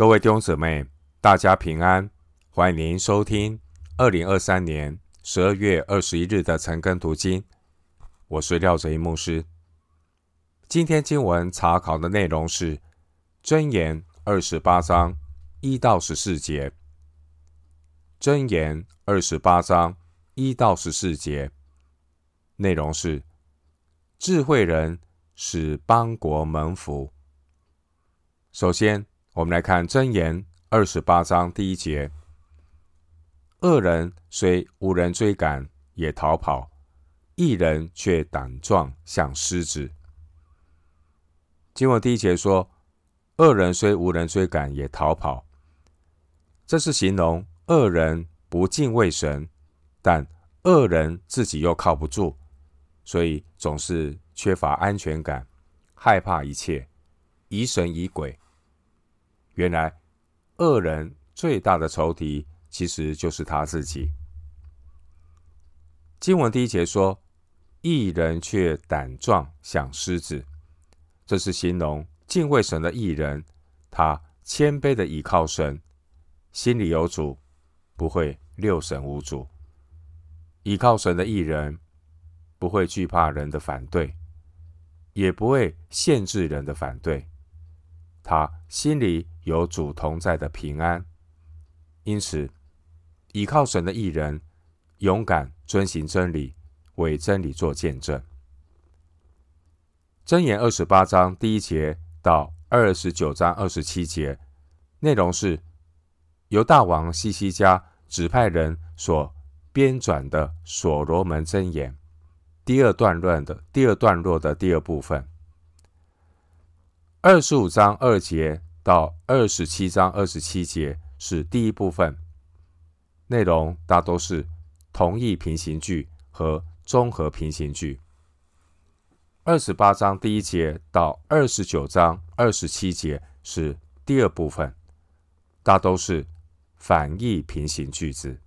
各位弟兄姊妹，大家平安，欢迎您收听二零二三年十二月二十一日的晨更读经。我是廖哲一牧师。今天经文查考的内容是《箴言》二十八章一到十四节，《箴言》二十八章一到十四节内容是：智慧人使邦国蒙福。首先，我们来看《箴言》二十八章第一节：恶人虽无人追赶，也逃跑；义人却胆壮，像狮子。经文第一节说：恶人虽无人追赶，也逃跑。这是形容恶人不敬畏神，但恶人自己又靠不住，所以总是缺乏安全感，害怕一切，疑神疑鬼。原来，恶人最大的仇敌其实就是他自己。经文第一节说：“义人却胆壮，像狮子。”这是形容敬畏神的义人，他谦卑的倚靠神，心里有主，不会六神无主。倚靠神的义人，不会惧怕人的反对，也不会限制人的反对。他心里有主同在的平安，因此倚靠神的义人，勇敢遵行真理，为真理做见证。箴言二十八章第一节到二十九章二十七节，内容是由大王西西家指派人所编纂的所罗门箴言，第二段论的第二段落的第二部分。二十五章二节到二十七章二十七节是第一部分，内容大都是同义平行句和综合平行句。二十八章第一节到二十九章二十七节是第二部分，大都是反义平行句子，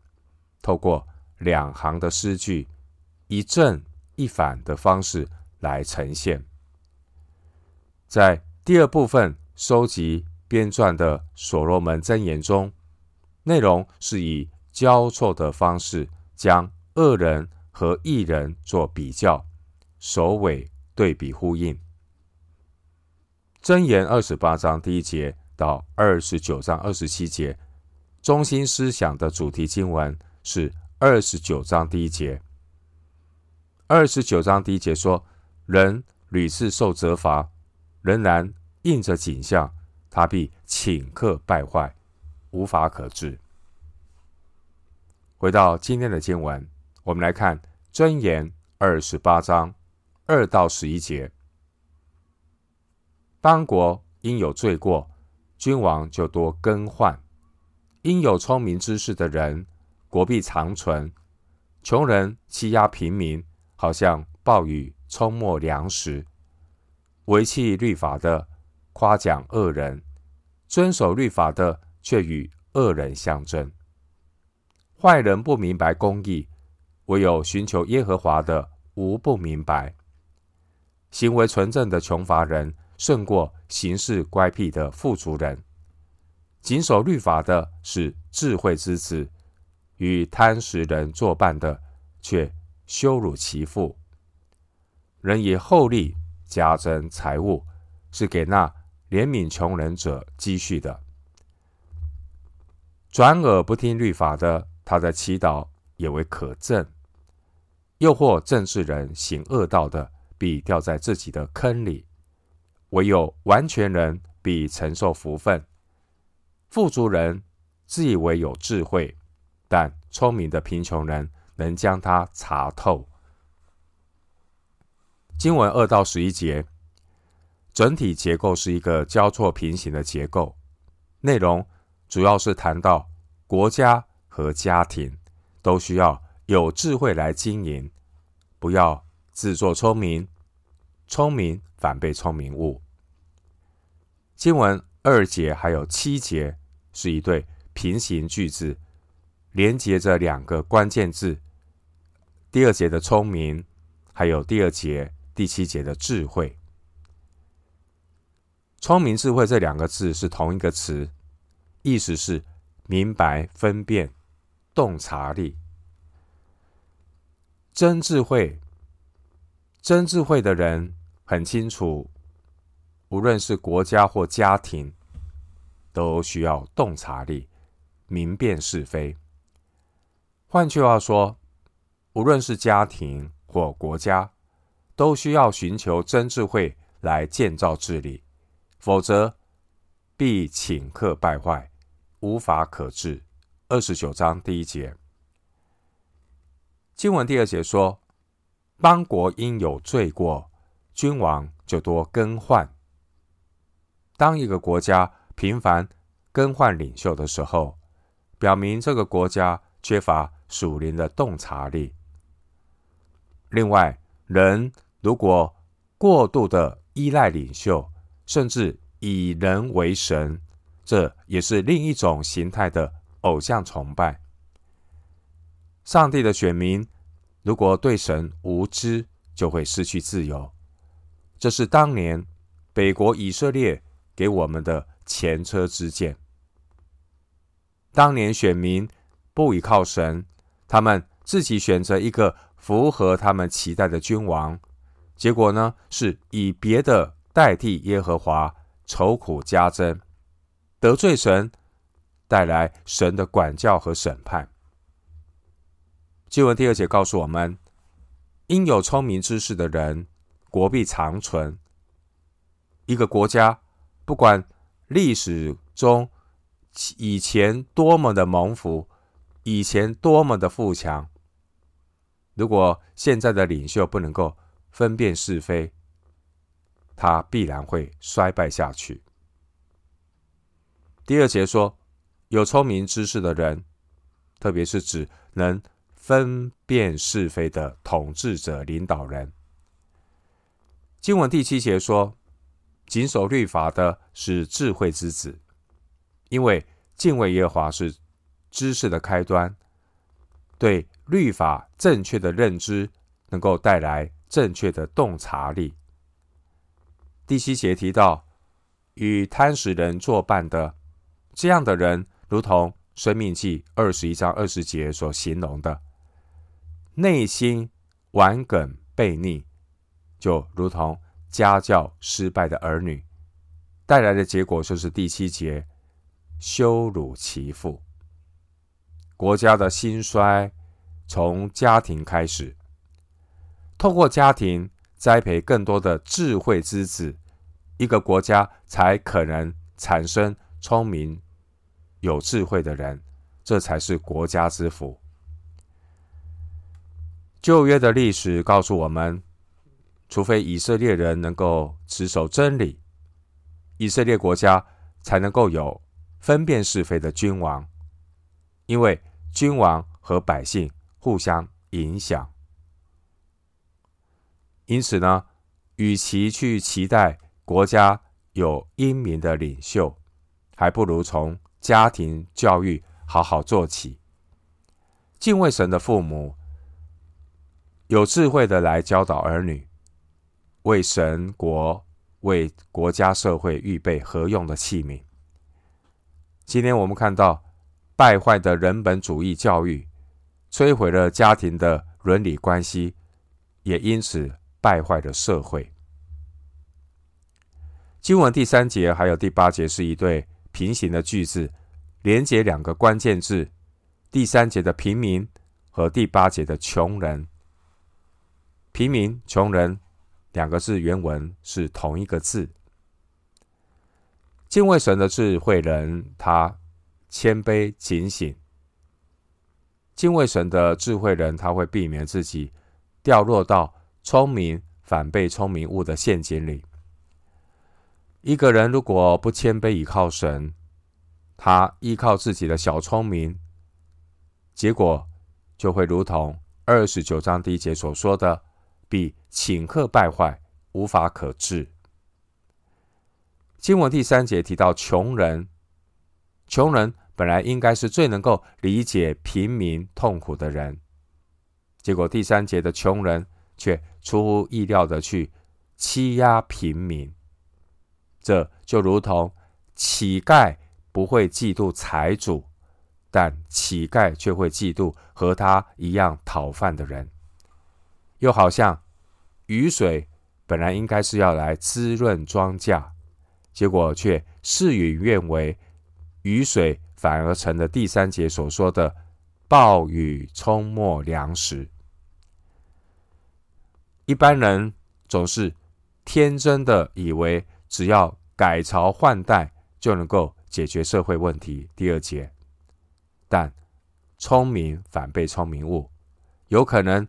透过两行的诗句，一正一反的方式来呈现，在。第二部分收集编撰的所罗门箴言中，内容是以交错的方式将恶人和义人做比较，首尾对比呼应。箴言二十八章第一节到二十九章二十七节，中心思想的主题经文是二十九章第一节。二十九章第一节说：“人屡次受责罚。”仍然应着景象，他必顷刻败坏，无法可治。回到今天的经文，我们来看箴言二十八章二到十一节：邦国因有罪过，君王就多更换；因有聪明知识的人，国必长存。穷人欺压平民，好像暴雨冲没粮食。违弃律法的夸奖恶人，遵守律法的却与恶人相争。坏人不明白公义，唯有寻求耶和华的无不明白。行为纯正的穷乏人胜过行事乖僻的富足人。谨守律法的是智慧之子，与贪食人作伴的却羞辱其父。人以厚利。加增财物，是给那怜悯穷人者积蓄的。转耳不听律法的，他的祈祷也为可憎。诱惑正直人行恶道的，必掉在自己的坑里。唯有完全人必承受福分。富足人自以为有智慧，但聪明的贫穷人能将他查透。经文二到十一节，整体结构是一个交错平行的结构，内容主要是谈到国家和家庭都需要有智慧来经营，不要自作聪明，聪明反被聪明误。经文二节还有七节是一对平行句子，连接着两个关键字。第二节的聪明，还有第二节。第七节的智慧、聪明、智慧这两个字是同一个词，意思是明白、分辨、洞察力。真智慧，真智慧的人很清楚，无论是国家或家庭，都需要洞察力，明辨是非。换句话说，无论是家庭或国家，都需要寻求真智慧来建造治理，否则必顷刻败坏，无法可治。二十九章第一节。经文第二节说：“邦国因有罪过，君王就多更换。”当一个国家频繁更换领袖的时候，表明这个国家缺乏属灵的洞察力。另外，人如果过度的依赖领袖，甚至以人为神，这也是另一种形态的偶像崇拜。上帝的选民，如果对神无知，就会失去自由。这是当年北国以色列给我们的前车之鉴。当年选民不依靠神，他们自己选择一个符合他们期待的君王，结果呢，是以别的代替耶和华，愁苦加增，得罪神，带来神的管教和审判。经文第二节告诉我们：应有聪明知识的人，国必长存。一个国家，不管历史中以前多么的蒙福，以前多么的富强，如果现在的领袖不能够分辨是非，他必然会衰败下去。第二节说，有聪明知识的人，特别是指能。分辨是非的统治者、领导人。经文第七节说：“谨守律法的是智慧之子，因为敬畏耶和华是知识的开端。对律法正确的认知，能够带来正确的洞察力。”第七节提到，与贪食人作伴的这样的人，如同生命记二十一章二十节所形容的。内心顽梗悖逆，就如同家教失败的儿女，带来的结果就是第七节羞辱其父。国家的兴衰从家庭开始，透过家庭栽培更多的智慧之子，一个国家才可能产生聪明有智慧的人，这才是国家之福。旧约的历史告诉我们，除非以色列人能够持守真理，以色列国家才能够有分辨是非的君王。因为君王和百姓互相影响，因此呢，与其去期待国家有英明的领袖，还不如从家庭教育好好做起，敬畏神的父母。有智慧的来教导儿女，为神国、为国家社会预备合用的器皿。今天我们看到败坏的人本主义教育，摧毁了家庭的伦理关系，也因此败坏的社会。经文第三节还有第八节是一对平行的句子，连接两个关键字：第三节的平民和第八节的穷人。平民、穷人两个字原文是同一个字。敬畏神的智慧人，他谦卑警醒。敬畏神的智慧人，他会避免自己掉落到聪明反被聪明误的陷阱里。一个人如果不谦卑倚靠神，他依靠自己的小聪明，结果就会如同二十九章第一节所说的。比顷刻败坏，无法可治。经文第三节提到穷人，穷人本来应该是最能够理解平民痛苦的人，结果第三节的穷人却出乎意料的去欺压平民，这就如同乞丐不会嫉妒财主，但乞丐却会嫉妒和他一样讨饭的人。又好像雨水本来应该是要来滋润庄稼，结果却事与愿违，雨水反而成了第三节所说的暴雨冲没粮食。一般人总是天真的以为，只要改朝换代就能够解决社会问题。第二节，但聪明反被聪明误，有可能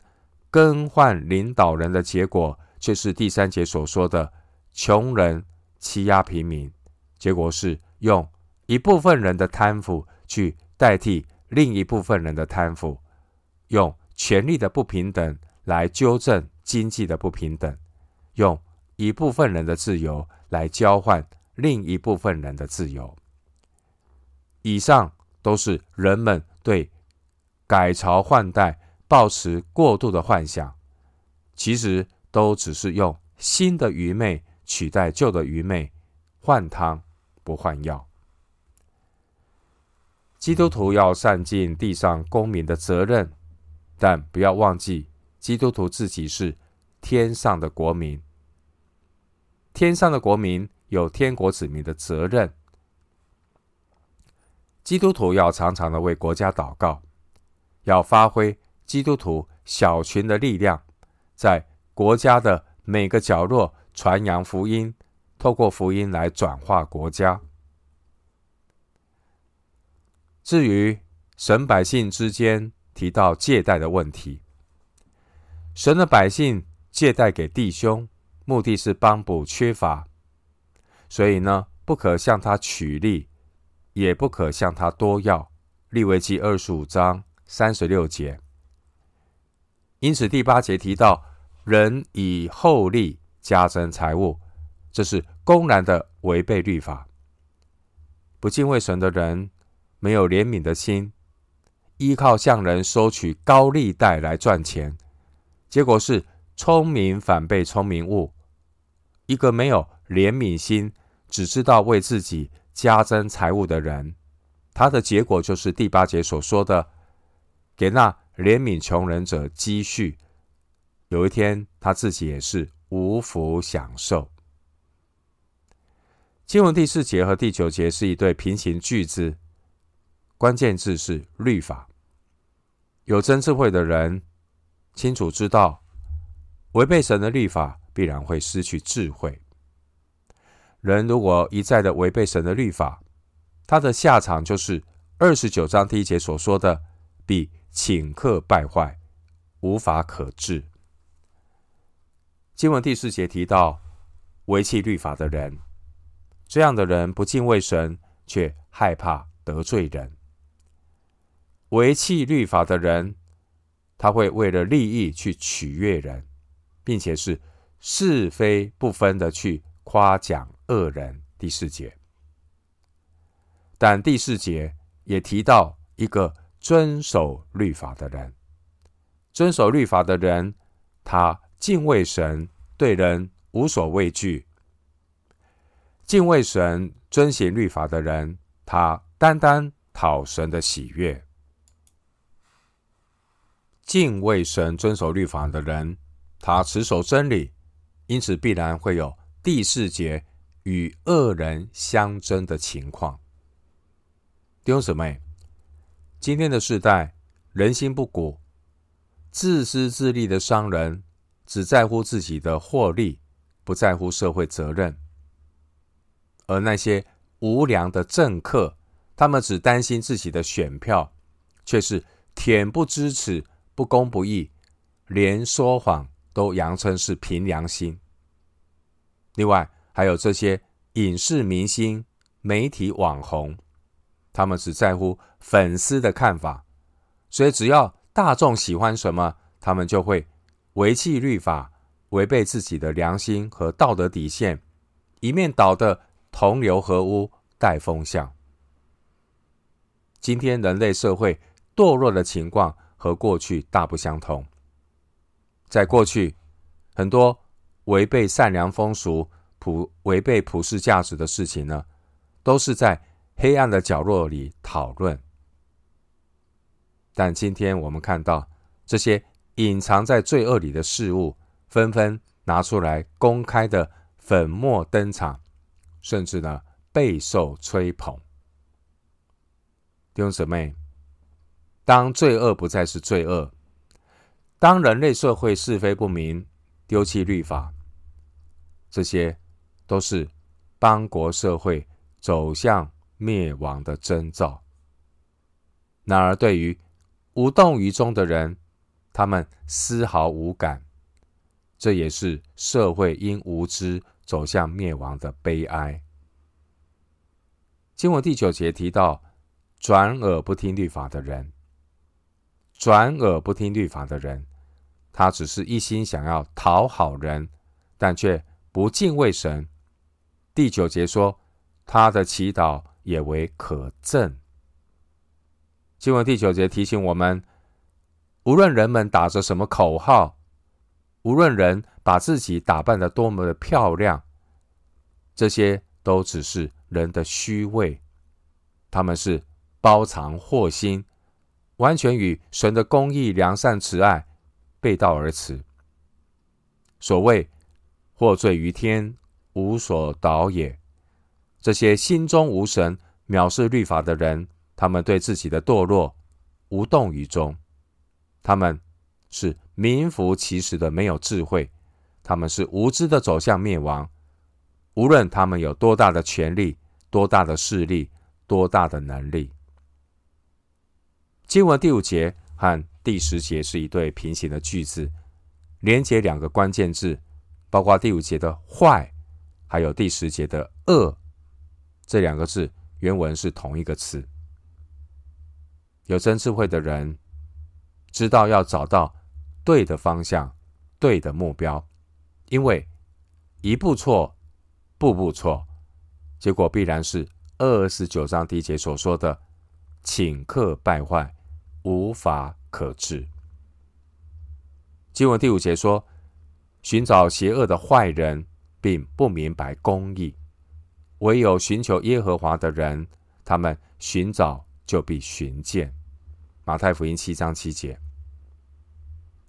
更换领导人的结果，却是第三节所说的穷人欺压平民，结果是用一部分人的贪腐去代替另一部分人的贪腐，用权力的不平等来纠正。经济的不平等，用一部分人的自由来交换另一部分人的自由。以上都是人们对改朝换代抱持过度的幻想，其实都只是用新的愚昧取代旧的愚昧，换汤不换药。基督徒要善尽地上公民的责任，但不要忘记。基督徒自己是天上的国民，天上的国民有天国子民的责任。基督徒要常常的为国家祷告，要发挥基督徒小群的力量，在国家的每个角落传扬福音，透过福音来转化国家。至于神百姓之间提到借贷的问题。神的百姓借贷给弟兄，目的是帮补缺乏，所以呢，不可向他取利，也不可向他多要。利未记二十五章三十六节。因此，第八节提到人以厚利加增财物，这是公然的违背律法。不敬畏神的人，没有怜悯的心，依靠向人收取高利贷来赚钱。结果是聪明反被聪明误。一个没有怜悯心、只知道为自己加增财物的人，他的结果就是第八节所说的：给那怜悯穷人者积蓄，有一天他自己也是无福享受。经文第四节和第九节是一对平行句子，关键字是律法。有真智慧的人。清楚知道，违背神的律法必然会失去智慧。人如果一再的违背神的律法，他的下场就是二十九章第一节所说的，必顷刻败坏，无法可治。经文第四节提到违弃律法的人，这样的人不敬畏神，却害怕得罪人。违弃律法的人。他会为了利益去取悦人，并且是是非不分的去夸奖恶人。第四节，但第四节也提到一个遵守律法的人。遵守律法的人，他敬畏神，对人无所畏惧。敬畏神、遵行律法的人，他单单讨神的喜悦。敬畏神、遵守律法的人，他持守真理，因此必然会有第四节与恶人相争的情况。弟兄姊妹，今天的世代人心不古，自私自利的商人只在乎自己的获利，不在乎社会责任；而那些无良的政客，他们只担心自己的选票，却是恬不知耻。不公不义，连说谎都佯称是凭良心。另外，还有这些影视明星、媒体网红，他们只在乎粉丝的看法，所以只要大众喜欢什么，他们就会违弃律法，违背自己的良心和道德底线，一面倒的同流合污、带风向。今天人类社会堕落的情况。和过去大不相同。在过去，很多违背善良风俗、普违背普世价值的事情呢，都是在黑暗的角落里讨论。但今天我们看到这些隐藏在罪恶里的事物，纷纷拿出来公开的粉墨登场，甚至呢备受吹捧。弟兄姊妹，当罪恶不再是罪恶，当人类社会是非不明，丢弃律法，这些都是邦国社会走向灭亡的征兆。然而，对于无动于衷的人，他们丝毫无感，这也是社会因无知走向灭亡的悲哀。经文第九节提到，转耳不听律法的人，转耳不听律法的人，他只是一心想要讨好人，但却不敬畏神。第九节说，他的祈祷也为可憎。经文第九节提醒我们：无论人们打着什么口号，无论人把自己打扮得多么的漂亮，这些都只是人的虚伪，他们是包藏祸心，完全与神的公义、良善、慈爱背道而驰。所谓“获罪于天，无所导也”，这些心中无神、藐视律法的人。他们对自己的堕落无动于衷，他们是名副其实的没有智慧，他们是无知的走向灭亡。无论他们有多大的权力、多大的势力、多大的能力。经文第五节和第十节是一对平行的句子，连接两个关键字，包括第五节的“坏”，还有第十节的“恶”，这两个字原文是同一个词。有真智慧的人知道要找到对的方向、对的目标，因为一步错，步步错，结果必然是二十九章第一节所说的“顷刻败坏，无法可治”。经文第五节说：“寻找邪恶的坏人，并不明白公义；唯有寻求耶和华的人，他们寻找。”就必寻见。马太福音七章七节，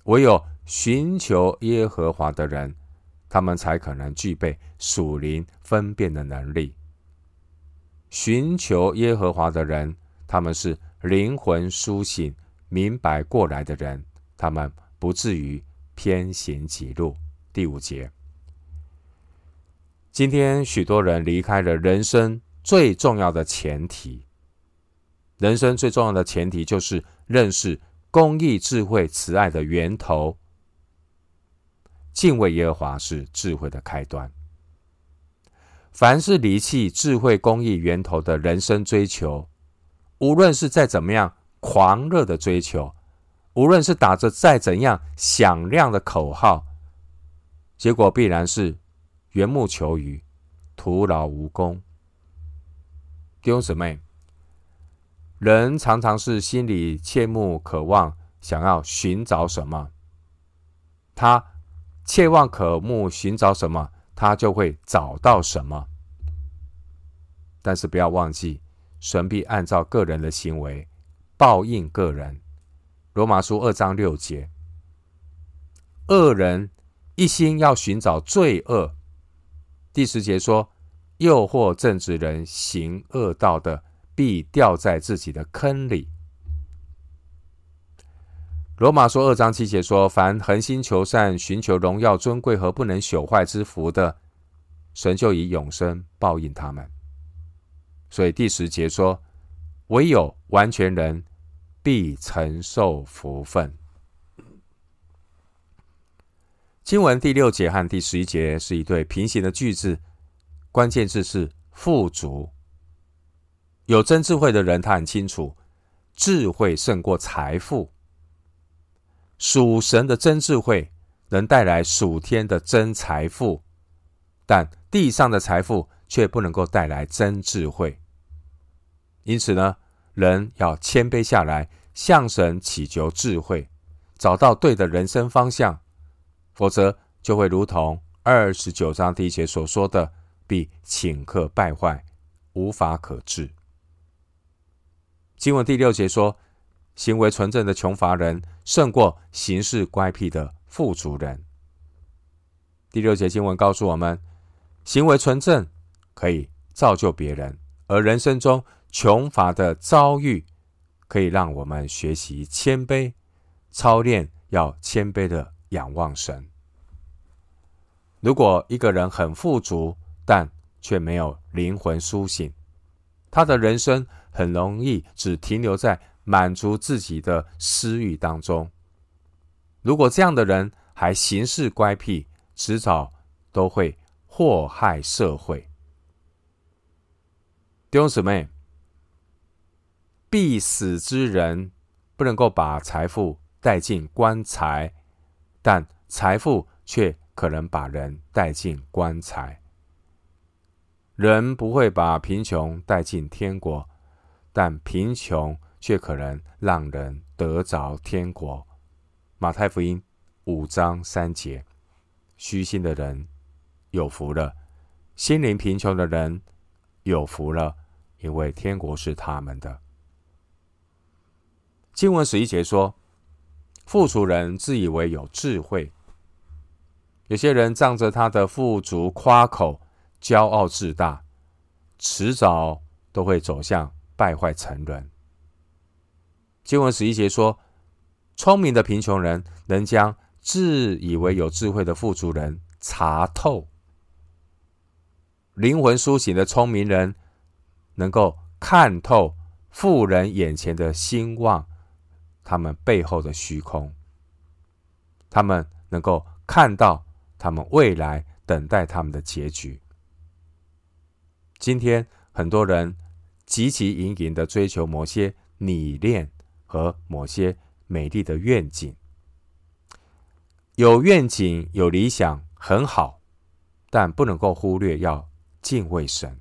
唯有寻求耶和华的人，他们才可能具备属灵分辨的能力。寻求耶和华的人，他们是灵魂苏醒、明白过来的人，他们不至于偏行己路。第五节，今天许多人离开了人生最重要的前提。人生最重要的前提就是认识公益、智慧、慈爱的源头。敬畏耶和华是智慧的开端。凡是离弃智慧、公益源头的人生追求，无论是再怎么样狂热的追求，无论是打着再怎样响亮的口号，结果必然是缘木求鱼，徒劳无功。弟兄姊妹。人常常是心里切慕、渴望，想要寻找什么，他切望、渴慕、寻找什么，他就会找到什么。但是不要忘记，神必按照个人的行为报应个人。罗马书二章六节，恶人一心要寻找罪恶。第十节说，诱惑正直人行恶道的。必掉在自己的坑里。罗马书二章七节说：“凡恒心求善、寻求荣耀、尊贵和不能朽坏之福的，神就以永生报应他们。”所以第十节说：“唯有完全人必承受福分。”经文第六节和第十一节是一对平行的句子，关键字是富足。有真智慧的人，他很清楚，智慧胜过财富。属神的真智慧能带来属天的真财富，但地上的财富却不能够带来真智慧。因此呢，人要谦卑下来，向神祈求智慧，找到对的人生方向，否则就会如同二十九章第一节所说的，必顷刻败坏，无法可治。经文第六节说，行为纯正的穷乏人胜过行事乖僻的富足人。第六节经文告诉我们，行为纯正可以造就别人，而人生中穷乏的遭遇，可以让我们学习谦卑，操练要谦卑的仰望神。如果一个人很富足，但却没有灵魂苏醒，他的人生很容易只停留在满足自己的私欲当中。如果这样的人还行事乖僻，迟早都会祸害社会。弟兄姊妹，必死之人不能够把财富带进棺材，但财富却可能把人带进棺材。人不会把贫穷带进天国，但贫穷却可能让人得着天国。马太福音五章三节。虚心的人有福了，心灵贫穷的人有福了，因为天国是他们的。经文十一节说，富足人自以为有智慧，有些人仗着他的富足夸口，骄傲自大，迟早都会走向败坏沉沦。经文十一节说，聪明的贫穷人能将。自以为有智慧的富足人查透，灵魂苏醒的聪明人能够看透富人眼前的兴旺，他们背后的虚空，他们能够看到他们未来等待他们的结局。今天很多人汲汲营营的追求某些理念和某些美丽的愿景。有愿景、有理想很好，但不能够忽略要敬畏神。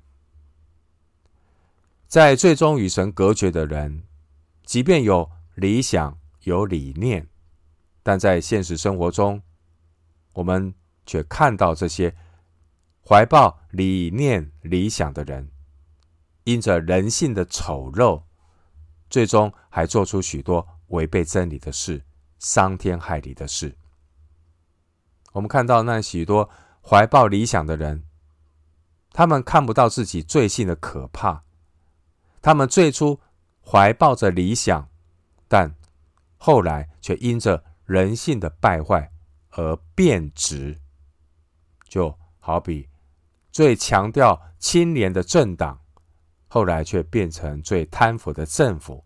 在最终与神隔绝的人，即便有理想、有理念，但在现实生活中，我们却看到这些怀抱理念、理想的人，因着人性的丑陋，最终还做出许多违背真理的事、伤天害理的事。我们看到那许多怀抱理想的人，他们看不到自己罪性的可怕。他们最初怀抱着理想，但后来却因着人性的败坏而变质。就好比最强调清廉的政党，后来却变成最贪腐的政府。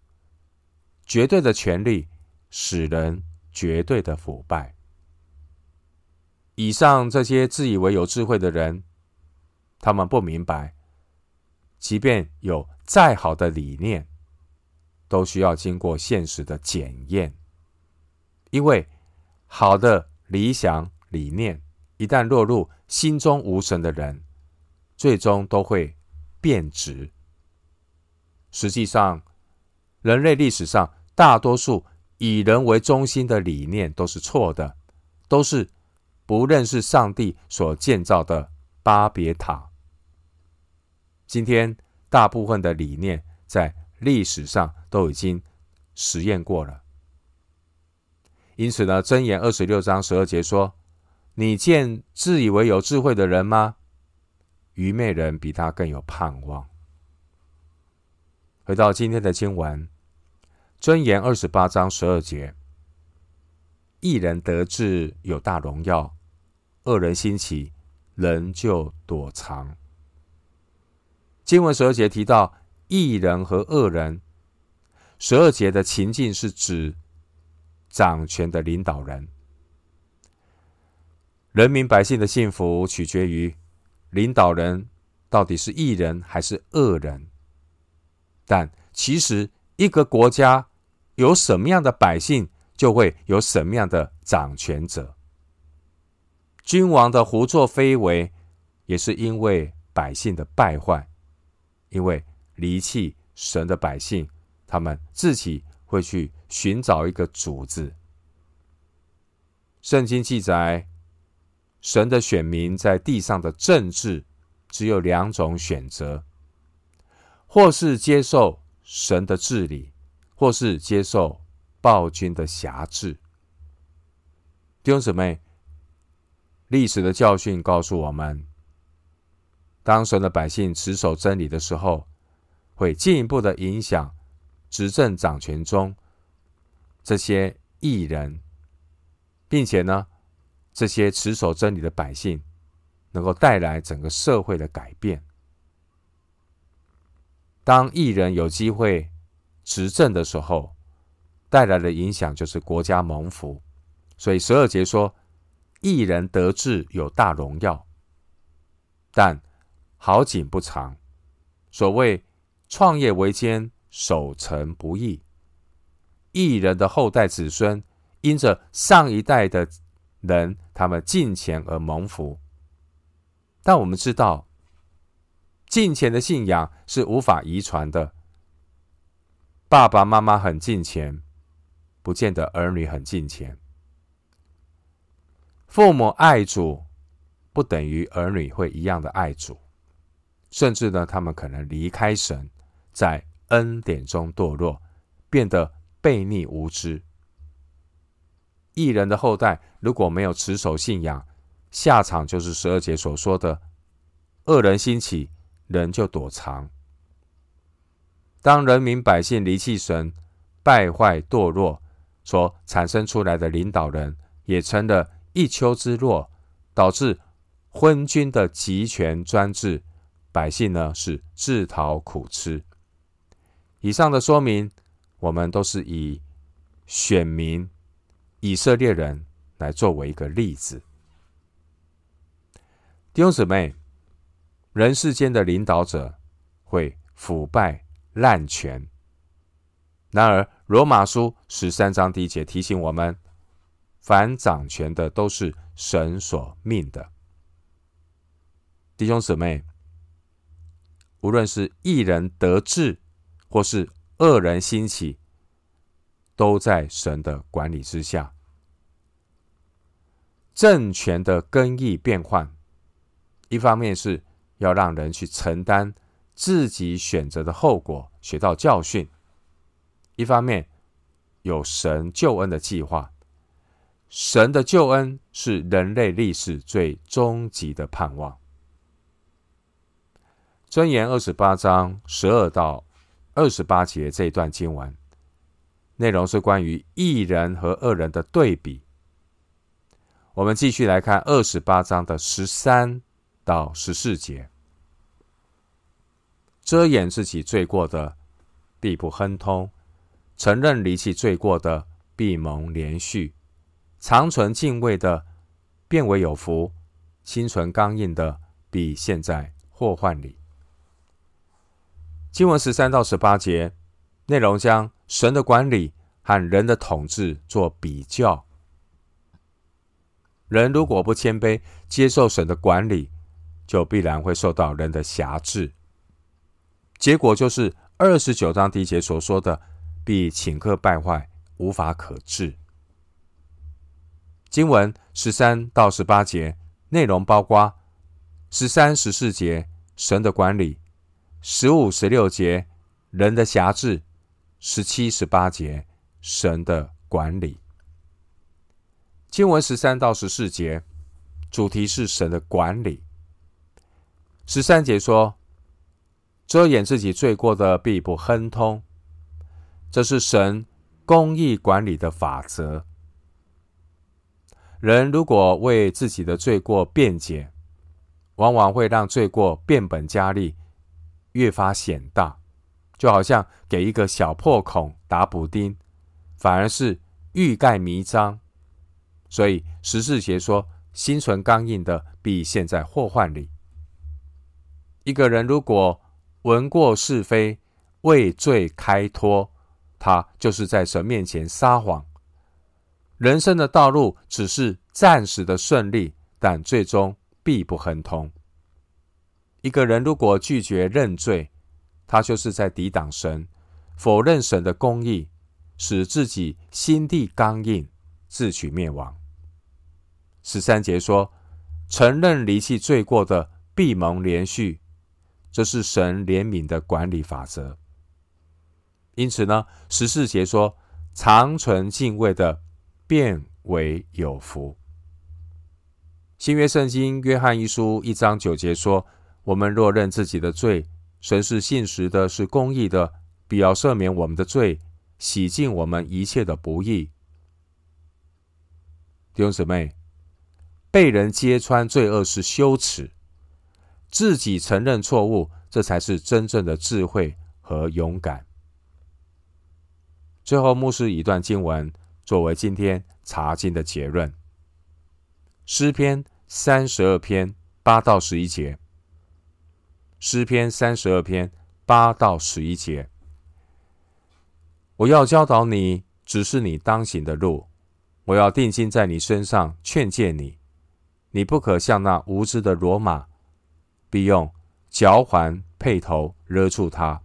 绝对的权力使人绝对的腐败。以上这些自以为有智慧的人，他们不明白，即便有再好的理念，都需要经过现实的检验。因为好的理想理念，一旦落入心中无神的人，最终都会变质。实际上，人类历史上大多数以人为中心的理念都是错的，都是。不认识上帝所建造的巴别塔。今天大部分的理念在历史上都已经实验过了。因此呢，箴言二十六章十二节说：“你见自以为有智慧的人吗？愚昧人比他更有盼望。”回到今天的经文，箴言二十八章十二节：“一人得志有大荣耀。”恶人兴起，人就躲藏。经文十二节提到义人和恶人，十二节的情境是指掌权的领导人。人民百姓的幸福取决于领导人到底是义人还是恶人。但其实，一个国家有什么样的百姓，就会有什么样的掌权者。君王的胡作非为，也是因为百姓的败坏，因为离弃神的百姓，他们自己会去寻找一个主子。圣经记载，神的选民在地上的政治只有两种选择：或是接受神的治理，或是接受暴君的辖制。弟兄姊妹，历史的教训告诉我们，当神的百姓持守真理的时候，会进一步的影响执政掌权中这些义人，并且呢，这些持守真理的百姓能够带来整个社会的改变。当义人有机会执政的时候，带来的影响就是国家蒙福。所以十二节说，义人得志有大荣耀，但好景不长。所谓创业维艰，守成不易。义人的后代子孙，因着上一代的人他们敬钱而蒙福。但我们知道，敬钱的信仰是无法遗传的。爸爸妈妈很敬钱，不见得儿女很敬钱。父母爱主，不等于儿女会一样的爱主，甚至呢，他们可能离开神，在恩典中堕落，变得悖逆无知。异人的后代如果没有持守信仰，下场就是十二节所说的：恶人兴起，人就躲藏。当人民百姓离弃神，败坏堕落，所产生出来的领导人，也成了。一丘之貉，导致昏君的集权专制，百姓呢是自讨苦吃。以上的说明，我们都是以选民以色列人来作为一个例子。弟兄姊妹，人世间的领导者会腐败滥权，然而罗马书十三章第一节提醒我们。凡掌权的都是神所命的，弟兄姊妹，无论是一人得志，或是恶人兴起，都在神的管理之下。政权的更易变换，一方面是要让人去承担自己选择的后果，学到教训；一方面有神救恩的计划。神的救恩是人类历史最终极的盼望。箴言二十八章十二到二十八节这一段经文，内容是关于一人和恶人的对比。我们继续来看二十八章的十三到十四节：遮掩自己罪过的，必不亨通；承认离弃罪过的，必蒙怜恤。长存敬畏的，变为有福；心存刚硬的，必陷在祸患里。经文十三到十八节内容将神的管理和人的统治做比较。人如果不谦卑，接受神的管理，就必然会受到人的辖制。结果就是二十九章第一节所说的，必顷刻败坏，无法可治。经文十三到十八节内容包括十三、十四节神的管理，十五、十六节人的辖制，十七、十八节神的管理。经文十三到十四节主题是神的管理。十三节说：“遮掩自己罪过的，必不亨通。”这是神公义管理的法则。人如果为自己的罪过辩解，往往会让罪过变本加厉，越发显大，就好像给一个小破孔打补丁，反而是欲盖弥彰。所以十四节说：“心存刚硬的，必陷在祸患里。”一个人如果闻过是非，为罪开脱，他就是在神面前撒谎。人生的道路只是暂时的顺利，但最终必不亨通。一个人如果拒绝认罪，他就是在抵挡神，否认神的公义，使自己心地刚硬，自取灭亡。十三节说：“承认离弃罪过的，必蒙怜恤。”这是神怜悯的管理法则。因此呢，十四节说，长存敬畏的，变为有福。新约圣经约翰一书一章九节说：“我们若认自己的罪，神是信实的，是公义的，必要赦免我们的罪，洗净我们一切的不义。”弟兄姊妹，被人揭穿罪恶是羞耻，自己承认错误，这才是真正的智慧和勇敢。最后，牧师一段经文作为今天查经的结论。诗篇三十二篇八到十一节。诗篇三十二篇八到十一节。我要教导你，指示你当行的路。我要定睛在你身上，劝诫你。你不可像那无知的骡马，必用嚼环配头勒住它，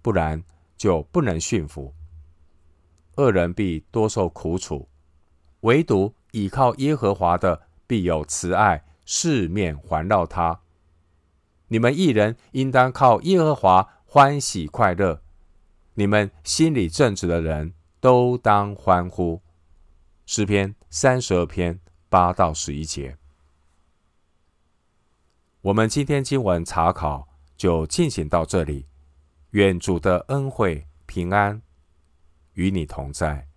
不然就不能驯服。恶人必多受苦楚，唯独倚靠耶和华的。必有慈爱四面环绕他。你们一人应当靠耶和华欢喜快乐。你们心里正直的人都当欢呼。诗篇三十二篇八到十一节。我们今天经文查考就进行到这里。愿主的恩惠平安与你同在。